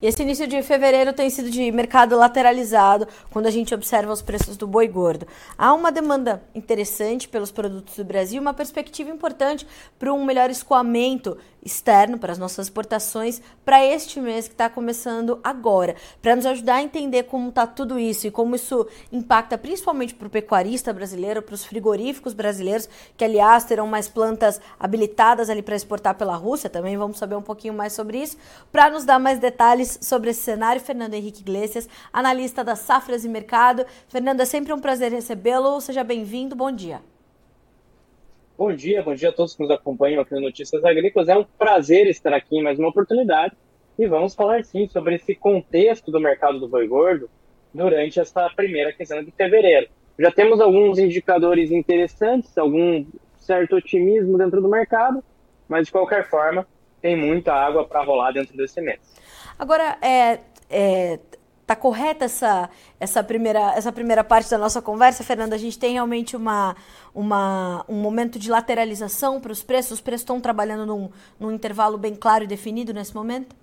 Esse início de fevereiro tem sido de mercado lateralizado quando a gente observa os preços do boi gordo. Há uma demanda interessante pelos produtos do Brasil, uma perspectiva importante para um melhor escoamento externo para as nossas exportações para este mês que está começando agora. Para nos ajudar a entender como está tudo isso e como isso impacta principalmente para o pecuarista brasileiro, para os frigoríficos brasileiros, que aliás terão mais plantas habilitadas ali para exportar pela Rússia, também vamos saber um pouquinho mais sobre isso. Para nos dar mais detalhes sobre esse cenário, Fernando Henrique Iglesias, analista da Safras e Mercado. Fernando, é sempre um prazer recebê-lo. Seja bem-vindo. Bom dia. Bom dia, bom dia a todos que nos acompanham aqui no Notícias Agrícolas. É um prazer estar aqui em mais uma oportunidade e vamos falar sim sobre esse contexto do mercado do boi gordo durante essa primeira quinzena de fevereiro. Já temos alguns indicadores interessantes, algum certo otimismo dentro do mercado, mas de qualquer forma tem muita água para rolar dentro desse mês. Agora, é, é, tá correta essa, essa, primeira, essa primeira parte da nossa conversa, Fernanda? A gente tem realmente uma, uma, um momento de lateralização para os preços? Os preços estão trabalhando num, num intervalo bem claro e definido nesse momento?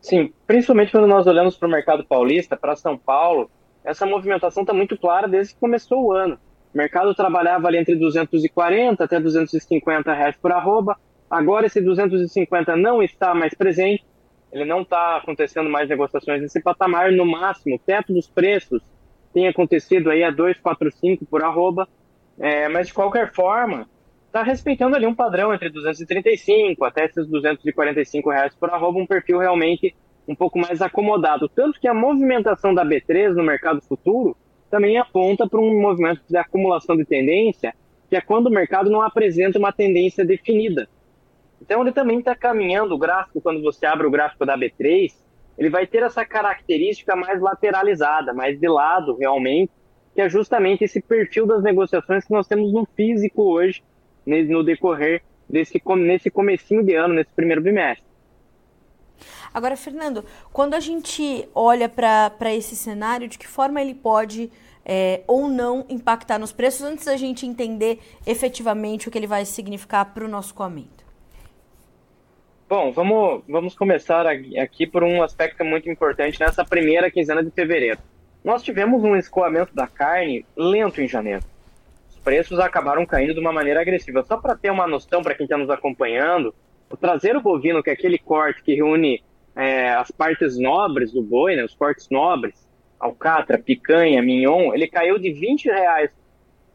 Sim, principalmente quando nós olhamos para o mercado paulista, para São Paulo, essa movimentação está muito clara desde que começou o ano. O mercado trabalhava ali entre 240 até 250 reais por arroba. Agora esse 250 não está mais presente ele não está acontecendo mais negociações nesse patamar, no máximo, o teto dos preços tem acontecido aí a 245 por arroba, é, mas de qualquer forma, está respeitando ali um padrão entre 235 até esses 245 reais por arroba, um perfil realmente um pouco mais acomodado. Tanto que a movimentação da B3 no mercado futuro também aponta para um movimento de acumulação de tendência, que é quando o mercado não apresenta uma tendência definida. Então ele também está caminhando, o gráfico, quando você abre o gráfico da B3, ele vai ter essa característica mais lateralizada, mais de lado realmente, que é justamente esse perfil das negociações que nós temos no físico hoje, no decorrer desse nesse comecinho de ano, nesse primeiro bimestre. Agora, Fernando, quando a gente olha para esse cenário, de que forma ele pode é, ou não impactar nos preços, antes da gente entender efetivamente o que ele vai significar para o nosso comento? Bom, vamos, vamos começar aqui por um aspecto muito importante nessa primeira quinzena de fevereiro. Nós tivemos um escoamento da carne lento em janeiro. Os preços acabaram caindo de uma maneira agressiva. Só para ter uma noção para quem está nos acompanhando, o traseiro bovino, que é aquele corte que reúne é, as partes nobres do boi, né, os cortes nobres, alcatra, picanha, mignon, ele caiu de 20 reais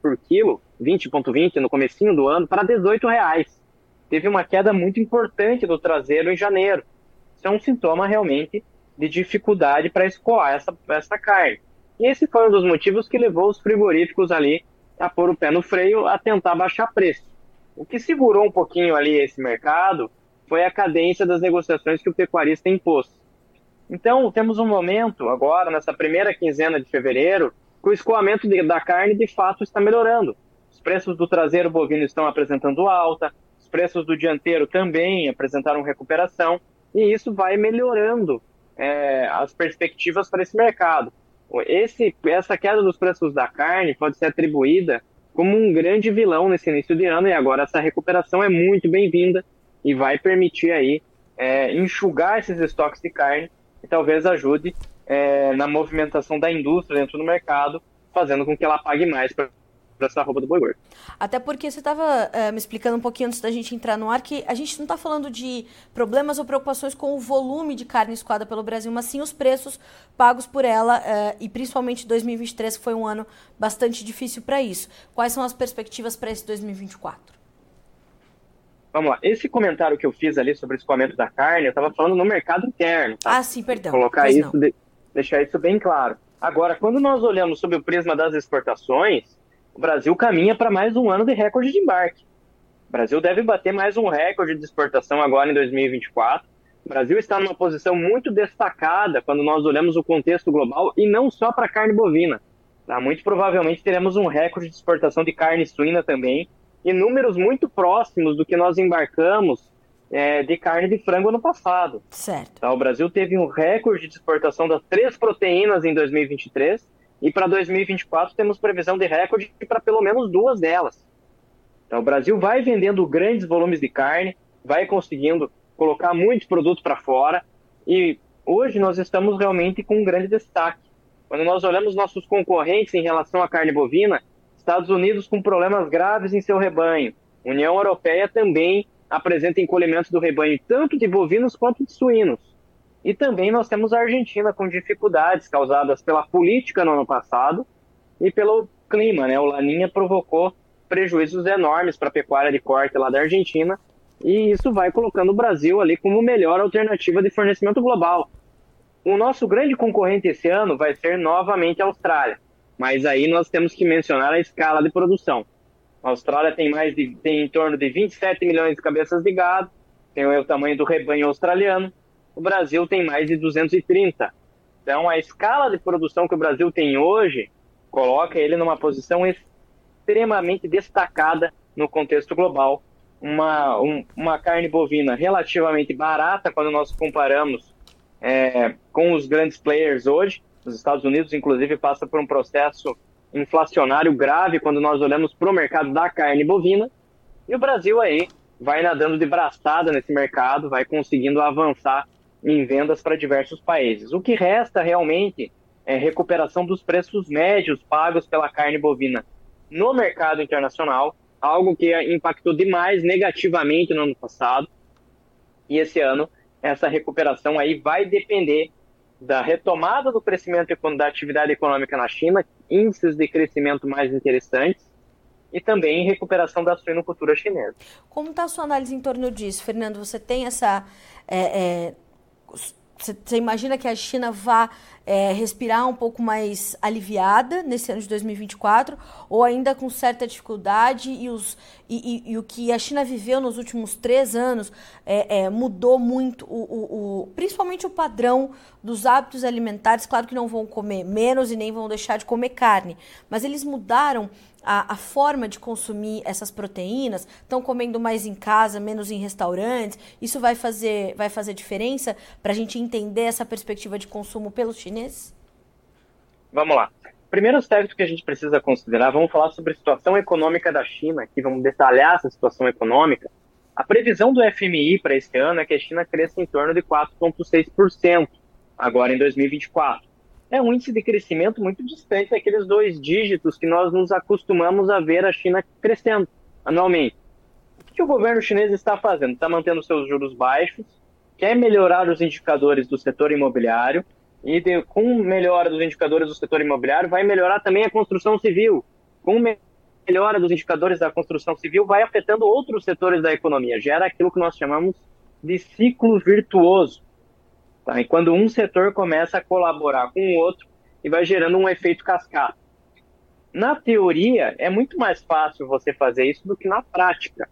por quilo, 20,20 no comecinho do ano, para 18 reais teve uma queda muito importante do traseiro em janeiro. Isso é um sintoma realmente de dificuldade para escoar essa, essa carne. E esse foi um dos motivos que levou os frigoríficos ali a pôr o pé no freio, a tentar baixar preço. O que segurou um pouquinho ali esse mercado foi a cadência das negociações que o pecuarista impôs. Então, temos um momento agora, nessa primeira quinzena de fevereiro, que o escoamento de, da carne de fato está melhorando. Os preços do traseiro bovino estão apresentando alta, preços do dianteiro também apresentaram recuperação e isso vai melhorando é, as perspectivas para esse mercado. Esse, essa queda dos preços da carne pode ser atribuída como um grande vilão nesse início de ano e agora essa recuperação é muito bem-vinda e vai permitir aí é, enxugar esses estoques de carne e talvez ajude é, na movimentação da indústria dentro do mercado, fazendo com que ela pague mais para para essa roupa do boi gordo. Até porque você estava é, me explicando um pouquinho antes da gente entrar no ar que a gente não está falando de problemas ou preocupações com o volume de carne escoada pelo Brasil, mas sim os preços pagos por ela é, e principalmente 2023 que foi um ano bastante difícil para isso. Quais são as perspectivas para esse 2024? Vamos lá. Esse comentário que eu fiz ali sobre o escoamento da carne, eu estava falando no mercado interno. Tá? Ah, sim, perdão. Colocar isso, de, deixar isso bem claro. Agora, quando nós olhamos sob o prisma das exportações, o Brasil caminha para mais um ano de recorde de embarque. O Brasil deve bater mais um recorde de exportação agora em 2024. O Brasil está numa posição muito destacada quando nós olhamos o contexto global e não só para carne bovina. Tá? Muito provavelmente teremos um recorde de exportação de carne suína também e números muito próximos do que nós embarcamos é, de carne de frango ano passado. Certo. Tá? O Brasil teve um recorde de exportação das três proteínas em 2023 e para 2024 temos previsão de recorde para pelo menos duas delas. Então o Brasil vai vendendo grandes volumes de carne, vai conseguindo colocar muitos produtos para fora e hoje nós estamos realmente com um grande destaque. Quando nós olhamos nossos concorrentes em relação à carne bovina, Estados Unidos com problemas graves em seu rebanho, União Europeia também apresenta encolhimento do rebanho tanto de bovinos quanto de suínos. E também nós temos a Argentina com dificuldades causadas pela política no ano passado e pelo clima, né? O Laninha provocou prejuízos enormes para a pecuária de corte lá da Argentina e isso vai colocando o Brasil ali como melhor alternativa de fornecimento global. O nosso grande concorrente esse ano vai ser novamente a Austrália, mas aí nós temos que mencionar a escala de produção. A Austrália tem mais de, tem em torno de 27 milhões de cabeças de gado, tem o tamanho do rebanho australiano. O Brasil tem mais de 230. Então, a escala de produção que o Brasil tem hoje coloca ele numa posição extremamente destacada no contexto global. Uma, um, uma carne bovina relativamente barata quando nós comparamos é, com os grandes players hoje. Os Estados Unidos, inclusive, passa por um processo inflacionário grave quando nós olhamos para o mercado da carne bovina. E o Brasil aí vai nadando de braçada nesse mercado, vai conseguindo avançar em vendas para diversos países. O que resta realmente é recuperação dos preços médios pagos pela carne bovina no mercado internacional, algo que impactou demais negativamente no ano passado. E esse ano, essa recuperação aí vai depender da retomada do crescimento da atividade econômica na China, índices de crescimento mais interessantes e também recuperação da suinocultura chinesa. Como está a sua análise em torno disso, Fernando? Você tem essa é, é você imagina que a China vá é, respirar um pouco mais aliviada nesse ano de 2024 ou ainda com certa dificuldade e, os, e, e, e o que a China viveu nos últimos três anos é, é, mudou muito, o, o, o, principalmente o padrão dos hábitos alimentares. Claro que não vão comer menos e nem vão deixar de comer carne, mas eles mudaram a, a forma de consumir essas proteínas, estão comendo mais em casa, menos em restaurantes. Isso vai fazer, vai fazer diferença para a gente entender essa perspectiva de consumo pelos chineses? Vamos lá. Primeiro aspecto que a gente precisa considerar, vamos falar sobre a situação econômica da China, aqui vamos detalhar essa situação econômica. A previsão do FMI para este ano é que a China cresça em torno de 4,6% agora em 2024 é um índice de crescimento muito distante daqueles dois dígitos que nós nos acostumamos a ver a China crescendo anualmente. O que o governo chinês está fazendo? Está mantendo seus juros baixos, quer melhorar os indicadores do setor imobiliário, e de, com melhora dos indicadores do setor imobiliário, vai melhorar também a construção civil. Com melhora dos indicadores da construção civil, vai afetando outros setores da economia, gera aquilo que nós chamamos de ciclo virtuoso. Tá? E quando um setor começa a colaborar com o outro e vai gerando um efeito cascata. Na teoria, é muito mais fácil você fazer isso do que na prática.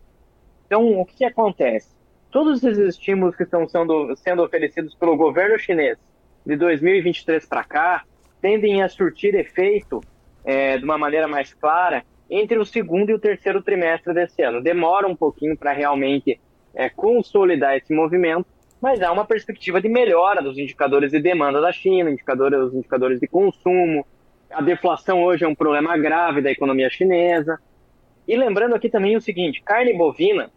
Então, o que acontece? Todos esses estímulos que estão sendo, sendo oferecidos pelo governo chinês de 2023 para cá tendem a surtir efeito é, de uma maneira mais clara entre o segundo e o terceiro trimestre desse ano. Demora um pouquinho para realmente é, consolidar esse movimento, mas há uma perspectiva de melhora dos indicadores de demanda da China, indicadores, os indicadores de consumo. A deflação hoje é um problema grave da economia chinesa. E lembrando aqui também o seguinte: carne bovina,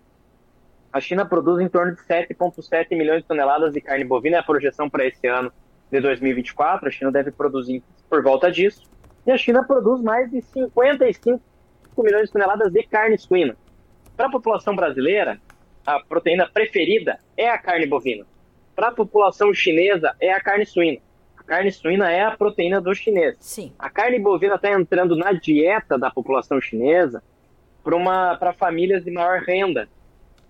a China produz em torno de 7,7 milhões de toneladas de carne bovina, é a projeção para esse ano de 2024. A China deve produzir por volta disso. E a China produz mais de 55 milhões de toneladas de carne suína. Para a população brasileira, a proteína preferida é a carne bovina. Para a população chinesa, é a carne suína. A carne suína é a proteína do chinês. Sim. A carne bovina está entrando na dieta da população chinesa para famílias de maior renda,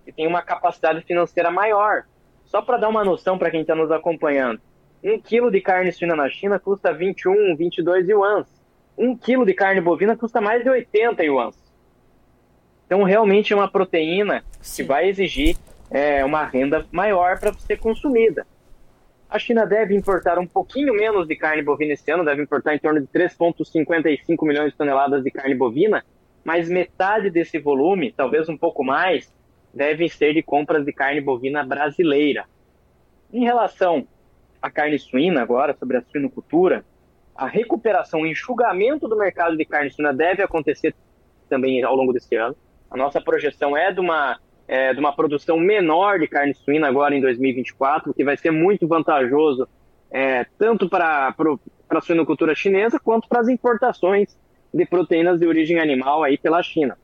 que tem uma capacidade financeira maior. Só para dar uma noção para quem está nos acompanhando, um quilo de carne suína na China custa 21, 22 yuans. Um quilo de carne bovina custa mais de 80 yuans. Então, realmente é uma proteína Sim. que vai exigir é, uma renda maior para ser consumida. A China deve importar um pouquinho menos de carne bovina esse ano, deve importar em torno de 3,55 milhões de toneladas de carne bovina, mas metade desse volume, talvez um pouco mais, devem ser de compras de carne bovina brasileira. Em relação à carne suína, agora, sobre a suinocultura, a recuperação, o enxugamento do mercado de carne suína deve acontecer também ao longo desse ano. A nossa projeção é de uma é, de uma produção menor de carne suína agora em 2024, que vai ser muito vantajoso é, tanto para a suinocultura chinesa quanto para as importações de proteínas de origem animal aí pela China.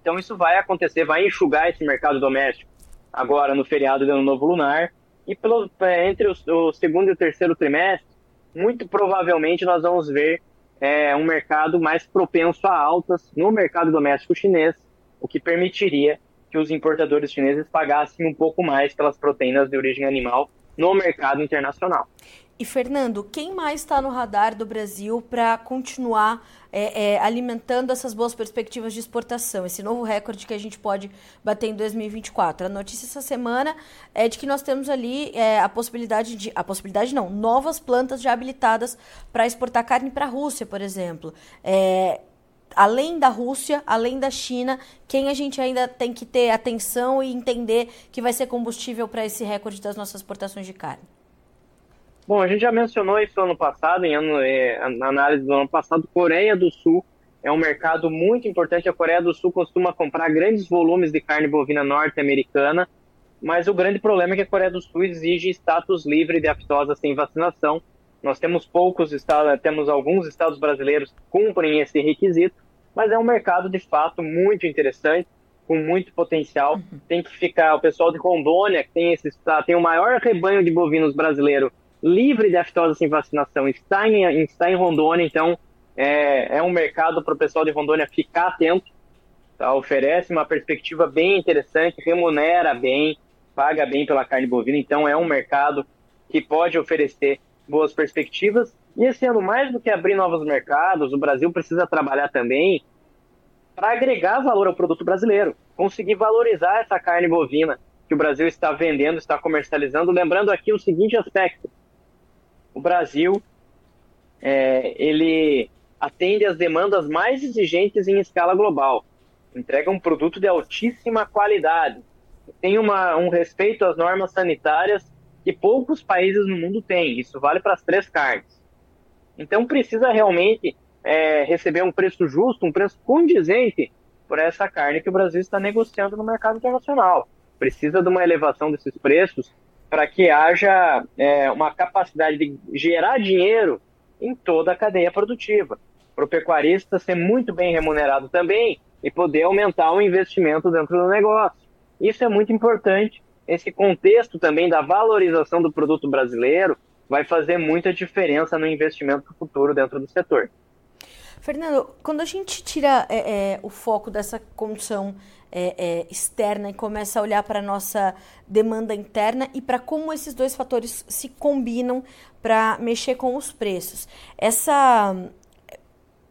Então isso vai acontecer, vai enxugar esse mercado doméstico agora no feriado de Ano Novo Lunar e pelo, é, entre o, o segundo e o terceiro trimestre, muito provavelmente nós vamos ver é, um mercado mais propenso a altas no mercado doméstico chinês, o que permitiria que os importadores chineses pagassem um pouco mais pelas proteínas de origem animal no mercado internacional. E Fernando, quem mais está no radar do Brasil para continuar é, é, alimentando essas boas perspectivas de exportação, esse novo recorde que a gente pode bater em 2024? A notícia essa semana é de que nós temos ali é, a possibilidade de, a possibilidade não, novas plantas já habilitadas para exportar carne para a Rússia, por exemplo. É, além da Rússia, além da China, quem a gente ainda tem que ter atenção e entender que vai ser combustível para esse recorde das nossas exportações de carne? Bom, a gente já mencionou isso ano passado, em ano, é, na análise do ano passado, Coreia do Sul é um mercado muito importante. A Coreia do Sul costuma comprar grandes volumes de carne bovina norte-americana, mas o grande problema é que a Coreia do Sul exige status livre de aftosa sem vacinação. Nós temos poucos estados, temos alguns estados brasileiros que cumprem esse requisito, mas é um mercado de fato muito interessante, com muito potencial. Uhum. Tem que ficar o pessoal de Rondônia, que tem esse tem o maior rebanho de bovinos brasileiro livre de aftosa sem vacinação está em, está em Rondônia, então é, é um mercado para o pessoal de Rondônia ficar atento. Tá? Oferece uma perspectiva bem interessante, remunera bem, paga bem pela carne bovina, então é um mercado que pode oferecer boas perspectivas. E esse ano, mais do que abrir novos mercados, o Brasil precisa trabalhar também para agregar valor ao produto brasileiro, conseguir valorizar essa carne bovina que o Brasil está vendendo, está comercializando. Lembrando aqui o seguinte aspecto: o Brasil é, ele atende às demandas mais exigentes em escala global, entrega um produto de altíssima qualidade, tem uma, um respeito às normas sanitárias que poucos países no mundo têm. Isso vale para as três carnes. Então precisa realmente é, receber um preço justo, um preço condizente por essa carne que o Brasil está negociando no mercado internacional. Precisa de uma elevação desses preços para que haja é, uma capacidade de gerar dinheiro em toda a cadeia produtiva. Para o pecuarista ser muito bem remunerado também e poder aumentar o investimento dentro do negócio. Isso é muito importante. Esse contexto também da valorização do produto brasileiro vai fazer muita diferença no investimento futuro dentro do setor. Fernando, quando a gente tira é, é, o foco dessa condição é, é externa e começa a olhar para a nossa demanda interna e para como esses dois fatores se combinam para mexer com os preços, essa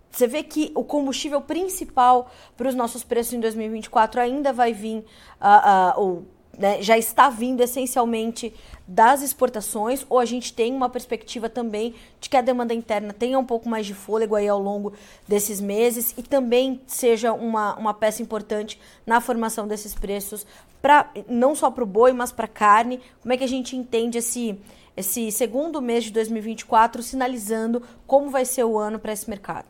você vê que o combustível principal para os nossos preços em 2024 ainda vai vir, uh, uh, né, já está vindo essencialmente das exportações, ou a gente tem uma perspectiva também de que a demanda interna tenha um pouco mais de fôlego aí ao longo desses meses e também seja uma, uma peça importante na formação desses preços, pra, não só para o boi, mas para a carne. Como é que a gente entende esse, esse segundo mês de 2024 sinalizando como vai ser o ano para esse mercado?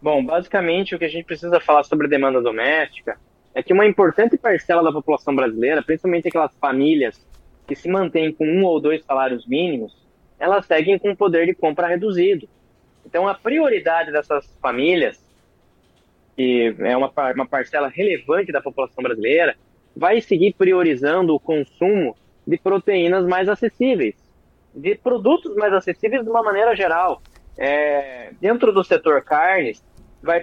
Bom, basicamente o que a gente precisa falar sobre demanda doméstica é que uma importante parcela da população brasileira, principalmente aquelas famílias que se mantêm com um ou dois salários mínimos, elas seguem com poder de compra reduzido. Então, a prioridade dessas famílias, que é uma, uma parcela relevante da população brasileira, vai seguir priorizando o consumo de proteínas mais acessíveis, de produtos mais acessíveis de uma maneira geral. É, dentro do setor carnes, vai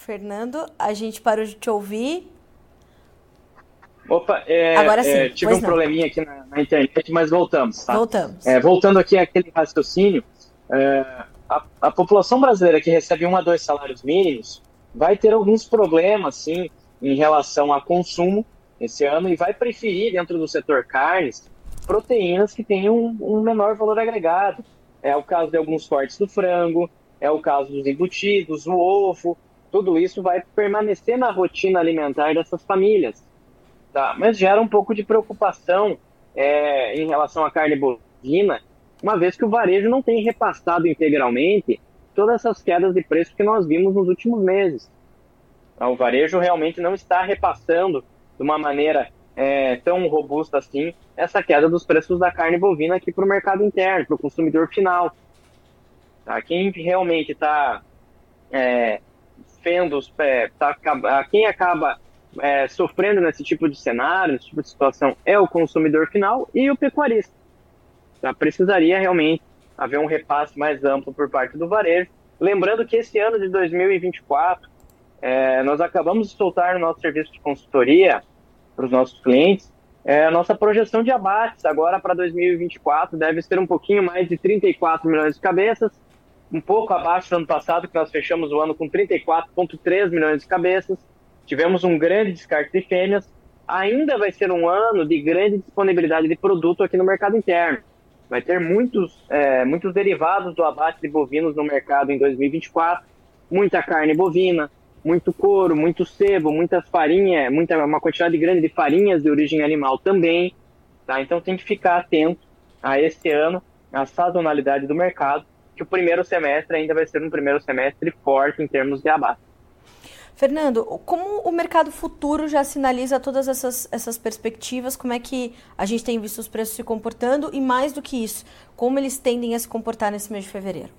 Fernando, a gente parou de te ouvir. Opa, é, Agora sim. É, tive um não. probleminha aqui na, na, internet, mas voltamos. Tá? Voltamos. É, voltando aqui àquele raciocínio, é, a, a, população brasileira que recebe um a dois salários mínimos vai ter alguns problemas, sim, em relação a consumo esse ano e vai preferir, dentro do setor carnes, proteínas que tenham um, um menor valor agregado. É o caso de alguns cortes do frango, é o caso dos embutidos, o ovo, tudo isso vai permanecer na rotina alimentar dessas famílias. Tá? Mas gera um pouco de preocupação é, em relação à carne bovina, uma vez que o varejo não tem repassado integralmente todas essas quedas de preço que nós vimos nos últimos meses. O varejo realmente não está repassando de uma maneira é, tão robusta assim essa queda dos preços da carne bovina aqui para o mercado interno, para o consumidor final. Tá? Quem realmente está é, vendo, é, tá, quem acaba é, sofrendo nesse tipo de cenário, nesse tipo de situação, é o consumidor final e o pecuarista. Tá? Precisaria realmente haver um repasse mais amplo por parte do varejo. Lembrando que esse ano de 2024, é, nós acabamos de soltar no nosso serviço de consultoria para os nossos clientes é, a nossa projeção de abates agora para 2024 deve ser um pouquinho mais de 34 milhões de cabeças, um pouco abaixo do ano passado, que nós fechamos o ano com 34,3 milhões de cabeças. Tivemos um grande descarte de fêmeas. Ainda vai ser um ano de grande disponibilidade de produto aqui no mercado interno. Vai ter muitos, é, muitos derivados do abate de bovinos no mercado em 2024, muita carne bovina, muito couro, muito sebo, muitas farinhas, muita, uma quantidade grande de farinhas de origem animal também. Tá? Então tem que ficar atento a esse ano, a sazonalidade do mercado, que o primeiro semestre ainda vai ser um primeiro semestre forte em termos de abate. Fernando, como o mercado futuro já sinaliza todas essas, essas perspectivas? Como é que a gente tem visto os preços se comportando? E mais do que isso, como eles tendem a se comportar nesse mês de fevereiro?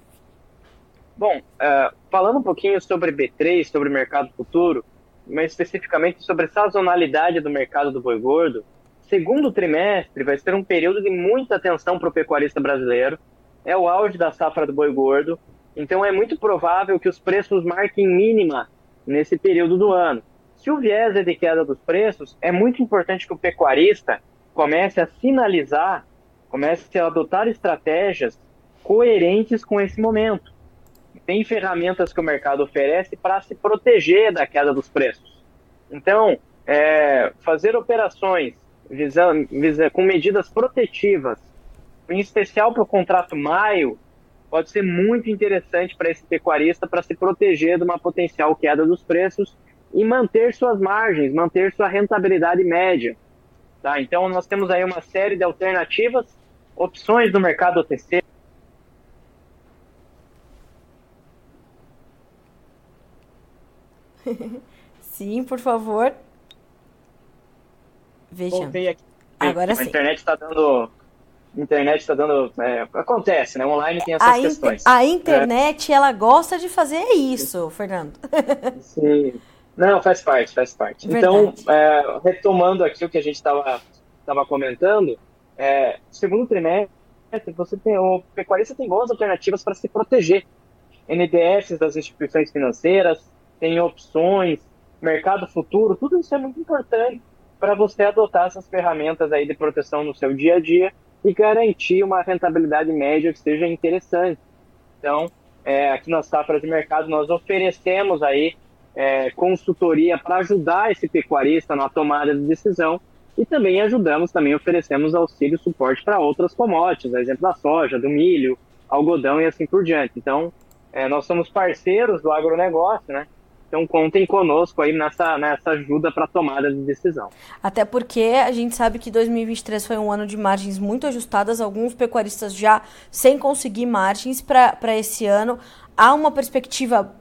Bom, uh, falando um pouquinho sobre B3, sobre o mercado futuro, mas especificamente sobre a sazonalidade do mercado do boi gordo, segundo trimestre vai ser um período de muita atenção para o pecuarista brasileiro. É o auge da safra do boi gordo, então é muito provável que os preços marquem mínima nesse período do ano. Se o viés é de queda dos preços, é muito importante que o pecuarista comece a sinalizar, comece a adotar estratégias coerentes com esse momento. Tem ferramentas que o mercado oferece para se proteger da queda dos preços. Então, é, fazer operações visando, visando, com medidas protetivas, em especial para o contrato maio, pode ser muito interessante para esse pecuarista para se proteger de uma potencial queda dos preços e manter suas margens, manter sua rentabilidade média. Tá? Então, nós temos aí uma série de alternativas, opções do mercado OTC. Sim, por favor. Veja. Agora sim. A internet está dando internet está dando. É, acontece, né? Online tem essas a questões. A internet, é. ela gosta de fazer isso, Fernando. Sim. Não, faz parte, faz parte. Então, Verdade. Então, é, retomando aqui o que a gente estava comentando, é, segundo trimestre, você tem, o pecuarista tem boas alternativas para se proteger. NDFs das instituições financeiras, tem opções, mercado futuro, tudo isso é muito importante para você adotar essas ferramentas aí de proteção no seu dia a dia e garantir uma rentabilidade média que seja interessante. Então, é, aqui na Safra de Mercado, nós oferecemos aí é, consultoria para ajudar esse pecuarista na tomada de decisão e também ajudamos, também oferecemos auxílio e suporte para outras commodities, exemplo da soja, do milho, algodão e assim por diante. Então, é, nós somos parceiros do agronegócio, né? Então contem conosco aí nessa, nessa ajuda para tomada de decisão. Até porque a gente sabe que 2023 foi um ano de margens muito ajustadas, alguns pecuaristas já sem conseguir margens para esse ano. Há uma perspectiva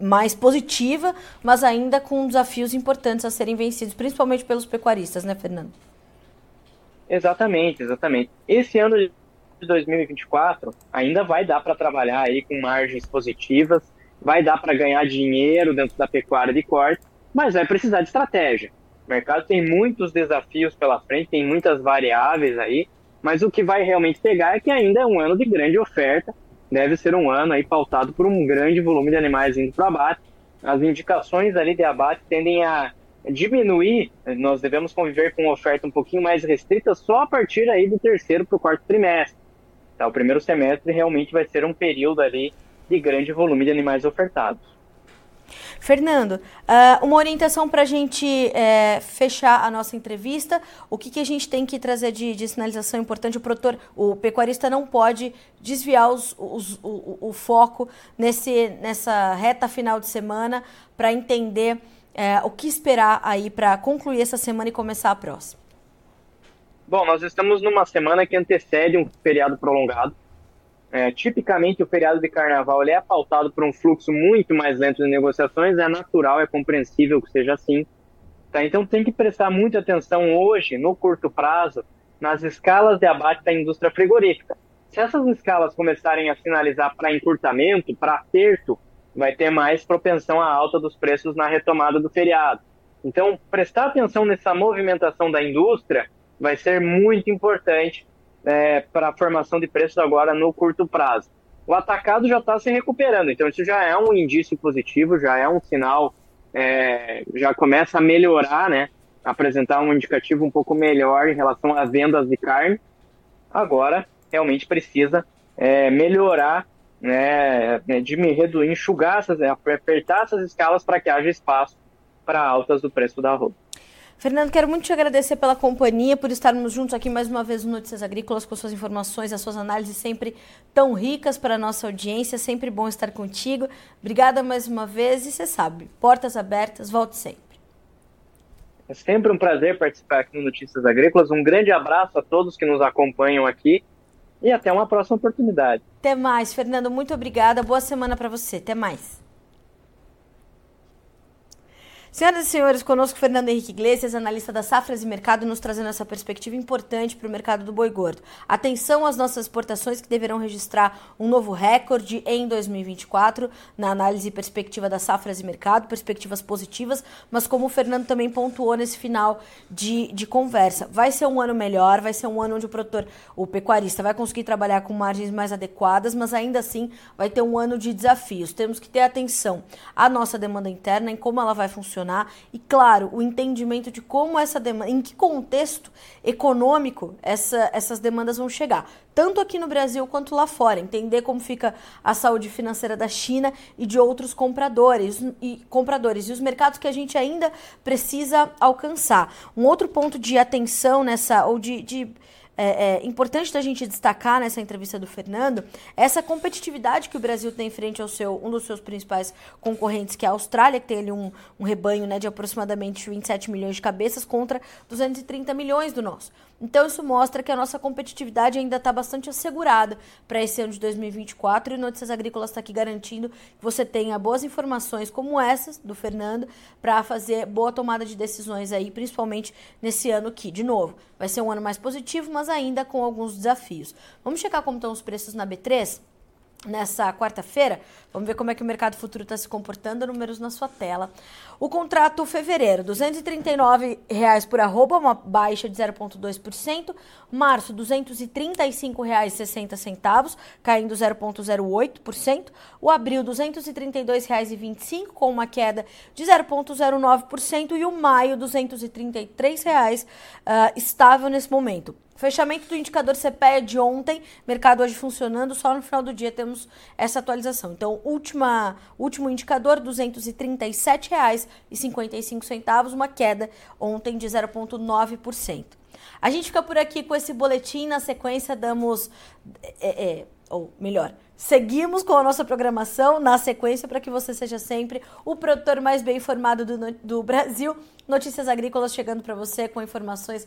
mais positiva, mas ainda com desafios importantes a serem vencidos, principalmente pelos pecuaristas, né, Fernando? Exatamente, exatamente. Esse ano de 2024 ainda vai dar para trabalhar aí com margens positivas vai dar para ganhar dinheiro dentro da pecuária de corte, mas vai precisar de estratégia. O mercado tem muitos desafios pela frente, tem muitas variáveis aí, mas o que vai realmente pegar é que ainda é um ano de grande oferta, deve ser um ano aí pautado por um grande volume de animais indo para abate. As indicações ali de abate tendem a diminuir, nós devemos conviver com oferta um pouquinho mais restrita só a partir aí do terceiro para o quarto trimestre. Tá, o primeiro semestre realmente vai ser um período ali de grande volume de animais ofertados. Fernando, uh, uma orientação para a gente é, fechar a nossa entrevista. O que, que a gente tem que trazer de, de, sinalização importante? O produtor, o pecuarista não pode desviar os, os, o, o, foco nesse, nessa reta final de semana para entender é, o que esperar aí para concluir essa semana e começar a próxima. Bom, nós estamos numa semana que antecede um feriado prolongado. É, tipicamente, o feriado de carnaval ele é pautado por um fluxo muito mais lento de negociações, é natural, é compreensível que seja assim. Tá? Então, tem que prestar muita atenção hoje, no curto prazo, nas escalas de abate da indústria frigorífica. Se essas escalas começarem a sinalizar para encurtamento, para aperto, vai ter mais propensão à alta dos preços na retomada do feriado. Então, prestar atenção nessa movimentação da indústria vai ser muito importante é, para a formação de preços agora no curto prazo. O atacado já está se recuperando, então isso já é um indício positivo, já é um sinal, é, já começa a melhorar, né? Apresentar um indicativo um pouco melhor em relação às vendas de carne. Agora, realmente precisa é, melhorar, né, é, de me reduzir, enxugar, essas, é, apertar essas escalas para que haja espaço para altas do preço da roupa. Fernando, quero muito te agradecer pela companhia, por estarmos juntos aqui mais uma vez no Notícias Agrícolas, com suas informações, as suas análises sempre tão ricas para a nossa audiência. Sempre bom estar contigo. Obrigada mais uma vez e você sabe, portas abertas, volte sempre. É sempre um prazer participar aqui no Notícias Agrícolas. Um grande abraço a todos que nos acompanham aqui e até uma próxima oportunidade. Até mais, Fernando. Muito obrigada. Boa semana para você. Até mais. Senhoras e senhores, conosco Fernando Henrique Iglesias, analista da Safras e Mercado, nos trazendo essa perspectiva importante para o mercado do boi gordo. Atenção às nossas exportações que deverão registrar um novo recorde em 2024, na análise e perspectiva da Safras e Mercado, perspectivas positivas, mas como o Fernando também pontuou nesse final de, de conversa, vai ser um ano melhor, vai ser um ano onde o produtor, o pecuarista, vai conseguir trabalhar com margens mais adequadas, mas ainda assim vai ter um ano de desafios. Temos que ter atenção à nossa demanda interna, em como ela vai funcionar funcionar e, claro, o entendimento de como essa demanda, em que contexto econômico essa, essas demandas vão chegar, tanto aqui no Brasil quanto lá fora, entender como fica a saúde financeira da China e de outros compradores e compradores. E os mercados que a gente ainda precisa alcançar. Um outro ponto de atenção nessa ou de, de é, é, importante da gente destacar nessa entrevista do Fernando essa competitividade que o Brasil tem frente ao seu um dos seus principais concorrentes, que é a Austrália, que tem ali um, um rebanho né, de aproximadamente 27 milhões de cabeças contra 230 milhões do nosso. Então isso mostra que a nossa competitividade ainda está bastante assegurada para esse ano de 2024 e Notícias Agrícolas está aqui garantindo que você tenha boas informações como essas do Fernando para fazer boa tomada de decisões aí, principalmente nesse ano aqui. De novo, vai ser um ano mais positivo, mas ainda com alguns desafios. Vamos checar como estão os preços na B3? Nessa quarta-feira. Vamos ver como é que o mercado futuro está se comportando. Números na sua tela. O contrato fevereiro, 239 reais por arroba, uma baixa de 0,2%. Março, R$ 235,60, caindo 0,08%. O abril, R$ 232,25, com uma queda de 0,09%. E o maio, 233 reais, uh, estável nesse momento. Fechamento do indicador CPEA de ontem, mercado hoje funcionando, só no final do dia temos essa atualização. Então, última, último indicador, R$ 237,55, uma queda ontem de 0,9%. A gente fica por aqui com esse boletim, na sequência damos, é, é, ou melhor, seguimos com a nossa programação na sequência para que você seja sempre o produtor mais bem informado do, do Brasil. Notícias agrícolas chegando para você com informações